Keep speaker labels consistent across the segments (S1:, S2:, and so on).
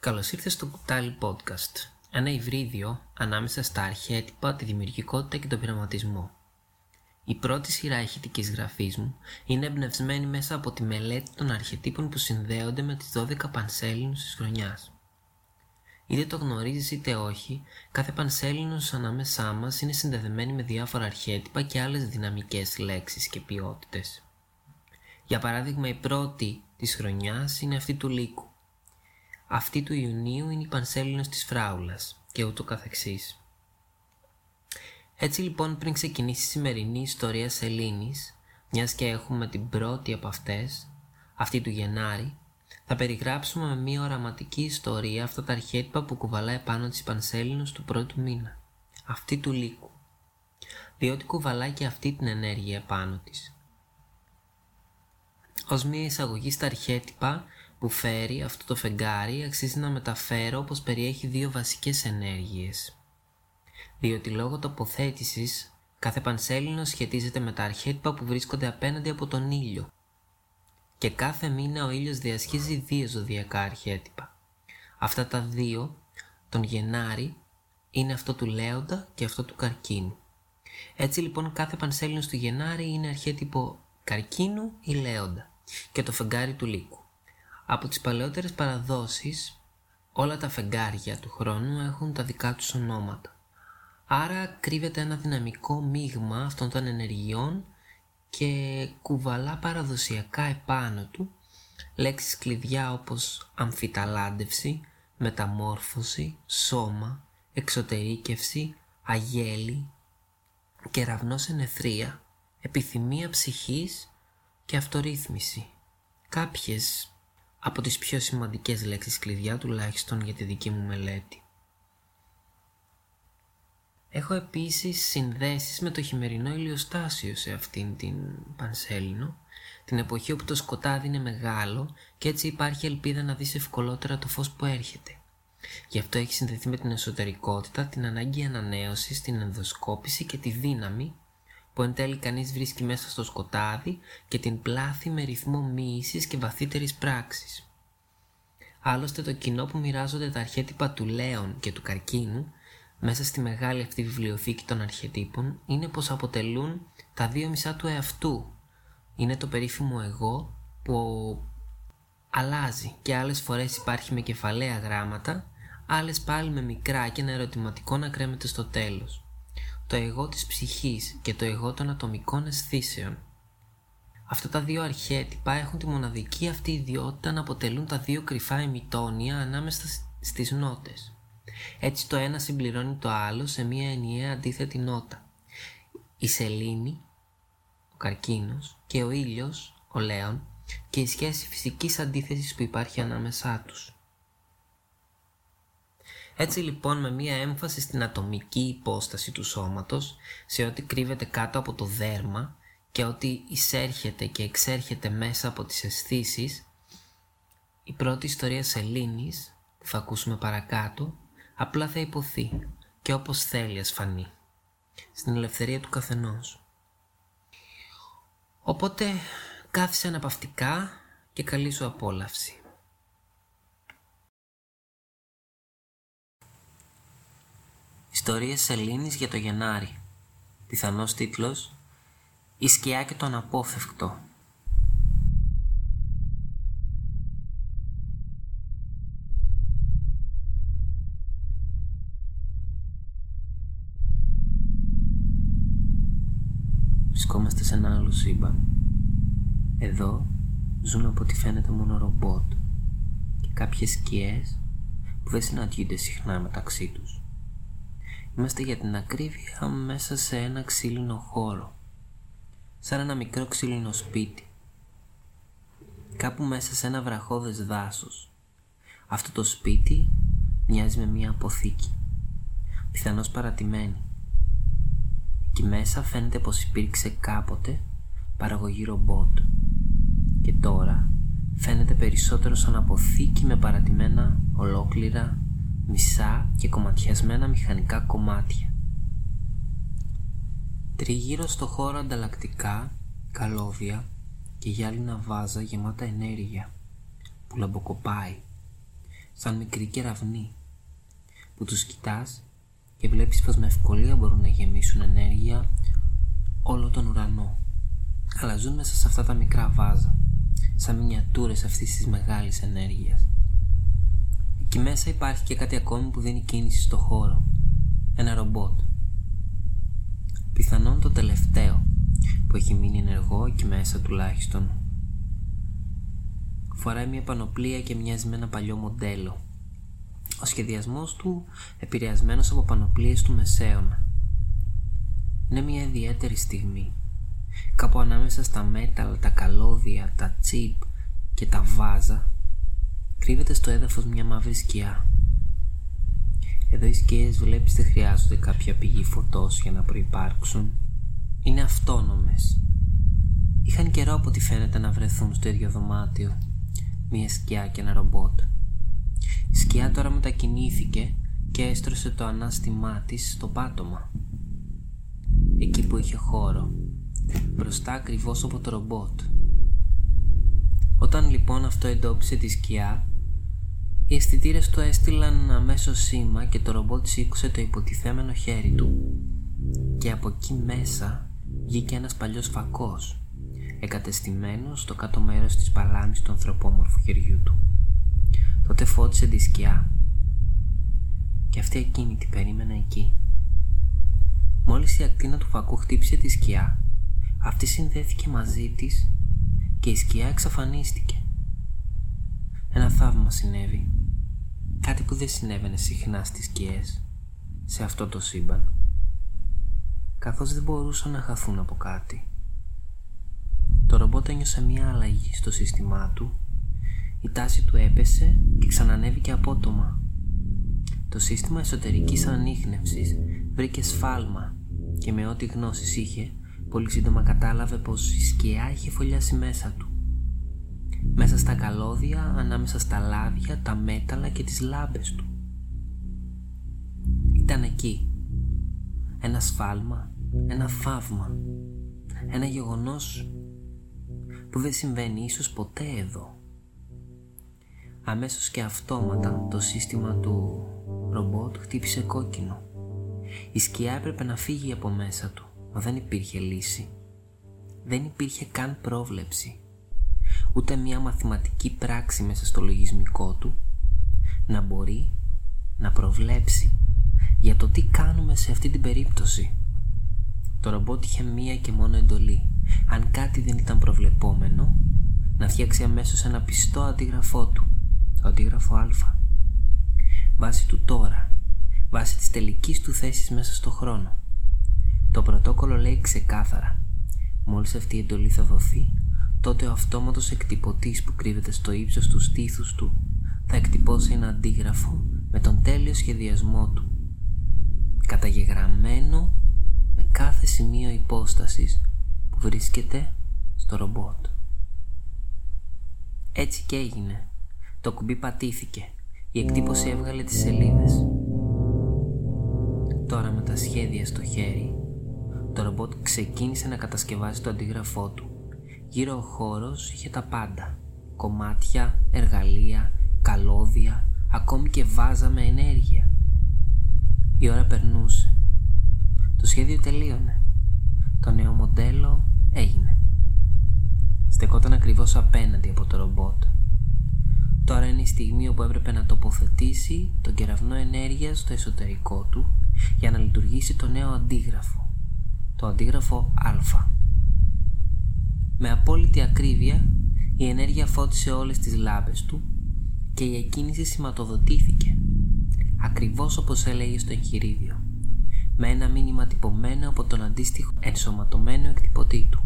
S1: Καλώς ήρθες στο Κουτάλι Podcast, ένα υβρίδιο ανάμεσα στα αρχέτυπα, τη δημιουργικότητα και τον πειραματισμό. Η πρώτη σειρά ηχητικής γραφής μου είναι εμπνευσμένη μέσα από τη μελέτη των αρχετύπων που συνδέονται με τις 12 πανσέλινους της χρονιάς. Είτε το γνωρίζεις είτε όχι, κάθε πανσέλινος ανάμεσά μας είναι συνδεδεμένη με διάφορα αρχέτυπα και άλλες δυναμικές λέξεις και ποιότητες. Για παράδειγμα η πρώτη της χρονιάς είναι αυτή του Λύκου. Αυτή του Ιουνίου είναι η πανσέλινος της Φράουλας και ούτω καθεξής. Έτσι λοιπόν πριν ξεκινήσει η σημερινή ιστορία Σελήνης, μιας και έχουμε την πρώτη από αυτές, αυτή του Γενάρη, θα περιγράψουμε με μια οραματική ιστορία αυτά τα αρχέτυπα που κουβαλάει πάνω της Πανσέλινος του πρώτου μήνα, αυτή του Λύκου, διότι κουβαλάει και αυτή την ενέργεια πάνω της. Ως μια εισαγωγή στα αρχέτυπα που φέρει αυτό το φεγγάρι αξίζει να μεταφέρω πως περιέχει δύο βασικές ενέργειες. Διότι λόγω τοποθέτησης κάθε πανσέλινο σχετίζεται με τα αρχέτυπα που βρίσκονται απέναντι από τον ήλιο και κάθε μήνα ο ήλιος διασχίζει δύο ζωδιακά αρχέτυπα. Αυτά τα δύο, τον Γενάρη, είναι αυτό του Λέοντα και αυτό του Καρκίνου. Έτσι λοιπόν κάθε πανσέλινος του Γενάρη είναι αρχέτυπο Καρκίνου ή Λέοντα και το φεγγάρι του Λύκου. Από τις παλαιότερες παραδόσεις, όλα τα φεγγάρια του χρόνου έχουν τα δικά τους ονόματα. Άρα κρύβεται ένα δυναμικό μείγμα αυτών των ενεργειών και κουβαλά παραδοσιακά επάνω του λέξεις κλειδιά όπως αμφιταλάντευση, μεταμόρφωση, σώμα, εξωτερήκευση, αγέλη, κεραυνός ενεθρία, επιθυμία ψυχής και αυτορύθμιση. Κάποιες από τις πιο σημαντικές λέξεις κλειδιά τουλάχιστον για τη δική μου μελέτη. Έχω επίσης συνδέσεις με το χειμερινό ηλιοστάσιο σε αυτήν την Πανσέλινο, την εποχή όπου το σκοτάδι είναι μεγάλο και έτσι υπάρχει ελπίδα να δεις ευκολότερα το φως που έρχεται. Γι' αυτό έχει συνδεθεί με την εσωτερικότητα, την ανάγκη ανανέωσης, την ενδοσκόπηση και τη δύναμη που εν τέλει κανείς βρίσκει μέσα στο σκοτάδι και την πλάθη με ρυθμό μοίησης και βαθύτερης πράξης. Άλλωστε το κοινό που μοιράζονται τα αρχέτυπα του Λέων και του Καρκίνου μέσα στη μεγάλη αυτή βιβλιοθήκη των αρχετύπων είναι πως αποτελούν τα δύο μισά του εαυτού. Είναι το περίφημο εγώ που αλλάζει και άλλες φορές υπάρχει με κεφαλαία γράμματα, άλλες πάλι με μικρά και ένα ερωτηματικό να κρέμεται στο τέλος το εγώ της ψυχής και το εγώ των ατομικών αισθήσεων. Αυτά τα δύο αρχέτυπα έχουν τη μοναδική αυτή ιδιότητα να αποτελούν τα δύο κρυφά ημιτόνια ανάμεσα στις νότες. Έτσι το ένα συμπληρώνει το άλλο σε μία ενιαία αντίθετη νότα. Η σελήνη, ο καρκίνος και ο ήλιος, ο λέον και η σχέση φυσικής αντίθεσης που υπάρχει ανάμεσά τους. Έτσι λοιπόν με μία έμφαση στην ατομική υπόσταση του σώματος, σε ό,τι κρύβεται κάτω από το δέρμα και ότι εισέρχεται και εξέρχεται μέσα από τις αισθήσεις, η πρώτη ιστορία Σελήνης, που θα ακούσουμε παρακάτω, απλά θα υποθεί και όπως θέλει ασφανεί, στην ελευθερία του καθενός. Οπότε κάθισε αναπαυτικά και καλή σου απόλαυση. Ιστορίες Σελήνης για το Γενάρη. Πιθανός τίτλος «Η σκιά και το αναπόφευκτο». Βρισκόμαστε σε ένα άλλο σύμπαν. Εδώ ζουν από ό,τι φαίνεται μόνο ρομπότ και κάποιες σκιές που δεν συναντιούνται συχνά μεταξύ τους. Είμαστε για την ακρίβεια μέσα σε ένα ξύλινο χώρο. Σαν ένα μικρό ξύλινο σπίτι. Κάπου μέσα σε ένα βραχώδες δάσος. Αυτό το σπίτι μοιάζει με μια αποθήκη. Πιθανώς παρατημένη. Εκεί μέσα φαίνεται πως υπήρξε κάποτε παραγωγή ρομπότ. Και τώρα φαίνεται περισσότερο σαν αποθήκη με παρατημένα ολόκληρα μισά και κομματιασμένα μηχανικά κομμάτια. Τριγύρω στο χώρο ανταλλακτικά, καλώδια και γυάλινα βάζα γεμάτα ενέργεια που λαμποκοπάει. σαν μικρή κεραυνή που τους κοιτάς και βλέπεις πως με ευκολία μπορούν να γεμίσουν ενέργεια όλο τον ουρανό αλλά ζουν μέσα σε αυτά τα μικρά βάζα σαν μινιατούρες αυτής της μεγάλης ενέργειας. Εκεί μέσα υπάρχει και κάτι ακόμη που δίνει κίνηση στο χώρο. Ένα ρομπότ. Πιθανόν το τελευταίο που έχει μείνει ενεργό εκεί μέσα τουλάχιστον. Φοράει μια πανοπλία και μοιάζει με ένα παλιό μοντέλο. Ο σχεδιασμός του επηρεασμένος από πανοπλίες του Μεσαίωνα. Είναι μια ιδιαίτερη στιγμή Κάπου ανάμεσα στα μέταλλα, τα καλώδια, τα τσίπ και τα βάζα κρύβεται στο έδαφος μια μαύρη σκιά. Εδώ οι σκιές βλέπεις δεν χρειάζονται κάποια πηγή φωτός για να προϋπάρξουν. Είναι αυτόνομες. Είχαν καιρό από ό,τι φαίνεται να βρεθούν στο ίδιο δωμάτιο. Μια σκιά και ένα ρομπότ. Η σκιά τώρα μετακινήθηκε και έστρωσε το ανάστημά της στο πάτωμα. Εκεί που είχε χώρο μπροστά ακριβώς από το ρομπότ. Όταν λοιπόν αυτό εντόπισε τη σκιά, οι αισθητήρες του έστειλαν αμέσως σήμα και το ρομπότ σήκωσε το υποτιθέμενο χέρι του. Και από εκεί μέσα βγήκε ένας παλιός φακός, εγκατεστημένος στο κάτω μέρος της παλάμης του ανθρωπόμορφου χεριού του. Τότε φώτισε τη σκιά και αυτή εκείνη την περίμενα εκεί. Μόλις η ακτίνα του φακού χτύπησε τη σκιά, αυτή συνδέθηκε μαζί της και η σκιά εξαφανίστηκε. Ένα θαύμα συνέβη. Κάτι που δεν συνέβαινε συχνά στις σκιές, σε αυτό το σύμπαν. Καθώς δεν μπορούσαν να χαθούν από κάτι. Το ρομπότ ένιωσε μια αλλαγή στο σύστημά του. Η τάση του έπεσε και ξανανέβηκε απότομα. Το σύστημα εσωτερικής ανείχνευσης βρήκε σφάλμα και με ό,τι γνώσεις είχε Πολύ σύντομα κατάλαβε πως η σκιά είχε φωλιάσει μέσα του. Μέσα στα καλώδια, ανάμεσα στα λάδια, τα μέταλλα και τις λάμπες του. Ήταν εκεί. Ένα σφάλμα, ένα θαύμα, ένα γεγονός που δεν συμβαίνει ίσως ποτέ εδώ. Αμέσως και αυτόματα το σύστημα του ρομπότ χτύπησε κόκκινο. Η σκιά έπρεπε να φύγει από μέσα του μα δεν υπήρχε λύση. Δεν υπήρχε καν πρόβλεψη. Ούτε μια μαθηματική πράξη μέσα στο λογισμικό του να μπορεί να προβλέψει για το τι κάνουμε σε αυτή την περίπτωση. Το ρομπότ είχε μία και μόνο εντολή. Αν κάτι δεν ήταν προβλεπόμενο, να φτιάξει αμέσως ένα πιστό αντίγραφό του, το αντίγραφο Α. Βάσει του τώρα, βάσει της τελικής του θέσης μέσα στο χρόνο. Το πρωτόκολλο λέει ξεκάθαρα. Μόλις αυτή η εντολή θα δοθεί, τότε ο αυτόματος εκτυπωτής που κρύβεται στο ύψος του στήθους του θα εκτυπώσει ένα αντίγραφο με τον τέλειο σχεδιασμό του, καταγεγραμμένο με κάθε σημείο υπόστασης που βρίσκεται στο ρομπότ. Έτσι και έγινε. Το κουμπί πατήθηκε. Η εκτύπωση έβγαλε τις σελίδες. Τώρα με τα σχέδια στο χέρι το ρομπότ ξεκίνησε να κατασκευάζει το αντίγραφό του. Γύρω ο χώρος είχε τα πάντα. Κομμάτια, εργαλεία, καλώδια, ακόμη και βάζα με ενέργεια. Η ώρα περνούσε. Το σχέδιο τελείωνε. Το νέο μοντέλο έγινε. Στεκόταν ακριβώς απέναντι από το ρομπότ. Τώρα είναι η στιγμή όπου έπρεπε να τοποθετήσει τον κεραυνό ενέργειας στο εσωτερικό του για να λειτουργήσει το νέο αντίγραφο το αντίγραφο α. Με απόλυτη ακρίβεια η ενέργεια φώτισε όλες τις λάμπες του και η εκκίνηση σηματοδοτήθηκε ακριβώς όπως έλεγε στο εγχειρίδιο με ένα μήνυμα τυπωμένο από τον αντίστοιχο ενσωματωμένο εκτυπωτή του.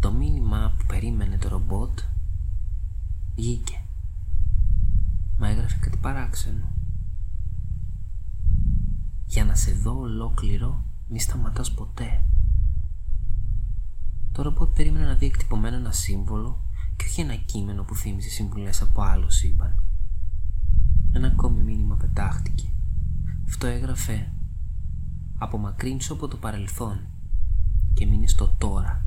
S1: Το μήνυμα που περίμενε το ρομπότ βγήκε. Μα έγραφε κάτι παράξενο. Για να σε δω ολόκληρο, μη σταματάς ποτέ. Το ρομπότ περίμενε να δει εκτυπωμένο ένα σύμβολο και όχι ένα κείμενο που θύμιζε συμβουλές από άλλο σύμπαν. Ένα ακόμη μήνυμα πετάχτηκε. Αυτό έγραφε «Απομακρύνσου από το παρελθόν και μείνει στο τώρα.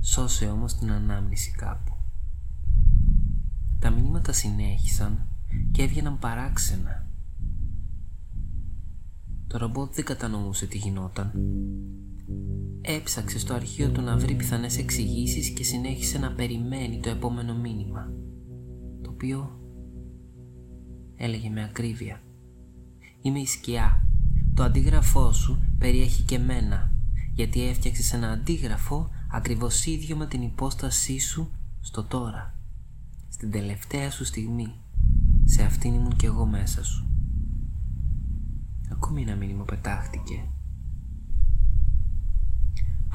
S1: Σώσε όμως την ανάμνηση κάπου». Τα μηνύματα συνέχισαν και έβγαιναν παράξενα. Το ρομπότ δεν κατανοούσε τι γινόταν. Έψαξε στο αρχείο του να βρει πιθανές εξηγήσεις και συνέχισε να περιμένει το επόμενο μήνυμα, το οποίο έλεγε με ακρίβεια. Είμαι η σκιά. Το αντίγραφό σου περιέχει και μένα, γιατί έφτιαξες ένα αντίγραφο ακριβώς ίδιο με την υπόστασή σου στο τώρα. Στην τελευταία σου στιγμή. Σε αυτήν ήμουν κι εγώ μέσα σου. Ακόμη ένα μήνυμα πετάχτηκε.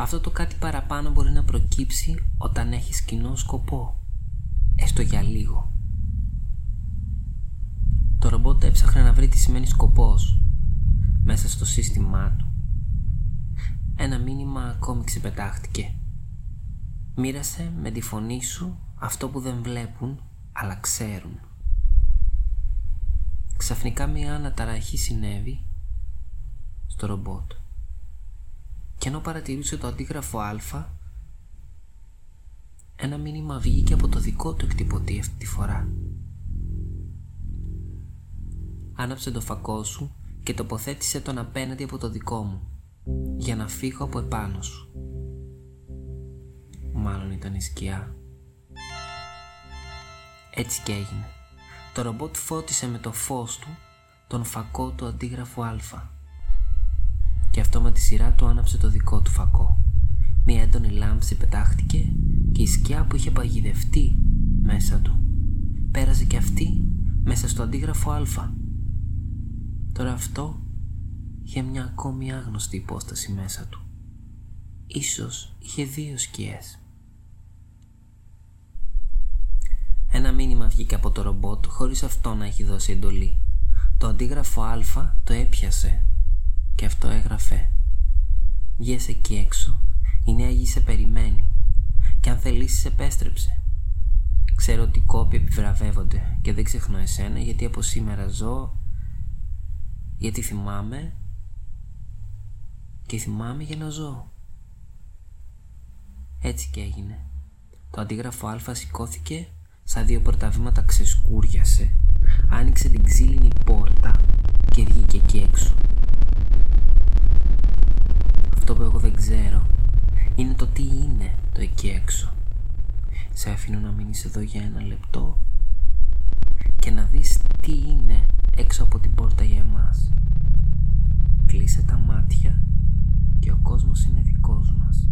S1: Αυτό το κάτι παραπάνω μπορεί να προκύψει όταν έχεις κοινό σκοπό. Έστω για λίγο. Το ρομπότ έψαχνε να βρει τι σημαίνει σκοπός μέσα στο σύστημά του. Ένα μήνυμα ακόμη ξεπετάχτηκε. Μοίρασε με τη φωνή σου αυτό που δεν βλέπουν αλλά ξέρουν. Ξαφνικά μια αναταραχή συνέβη στο ρομπότ. Και ενώ παρατηρούσε το αντίγραφο Α, ένα μήνυμα βγήκε από το δικό του εκτυπωτή αυτή τη φορά. Άναψε το φακό σου και τοποθέτησε τον απέναντι από το δικό μου για να φύγω από επάνω σου. Μάλλον ήταν η σκιά. Έτσι και έγινε. Το ρομπότ φώτισε με το φως του τον φακό του αντίγραφου Α. Και αυτό με τη σειρά του άναψε το δικό του φακό. Μια έντονη λάμψη πετάχτηκε και η σκιά που είχε παγιδευτεί μέσα του πέρασε και αυτή μέσα στο αντίγραφο Α. Τώρα αυτό είχε μια ακόμη άγνωστη υπόσταση μέσα του. Ίσως είχε δύο σκιές. Ένα μήνυμα βγήκε από το ρομπότ χωρίς αυτό να έχει δώσει εντολή. Το αντίγραφο Α το έπιασε και αυτό έγραφε «Βγες εκεί έξω, η νέα γη σε περιμένει και αν θελήσεις επέστρεψε. Ξέρω ότι οι κόποι επιβραβεύονται και δεν ξεχνώ εσένα γιατί από σήμερα ζω, γιατί θυμάμαι και θυμάμαι για να ζω». Έτσι και έγινε. Το αντίγραφο Α σηκώθηκε Σαν δύο πορταβήματα ξεσκούριασε, άνοιξε την ξύλινη πόρτα και βγήκε εκεί έξω. Αυτό που εγώ δεν ξέρω είναι το τι είναι το εκεί έξω. Σε αφήνω να μείνεις εδώ για ένα λεπτό και να δεις τι είναι έξω από την πόρτα για εμάς. Κλείσε τα μάτια και ο κόσμος είναι δικός μας.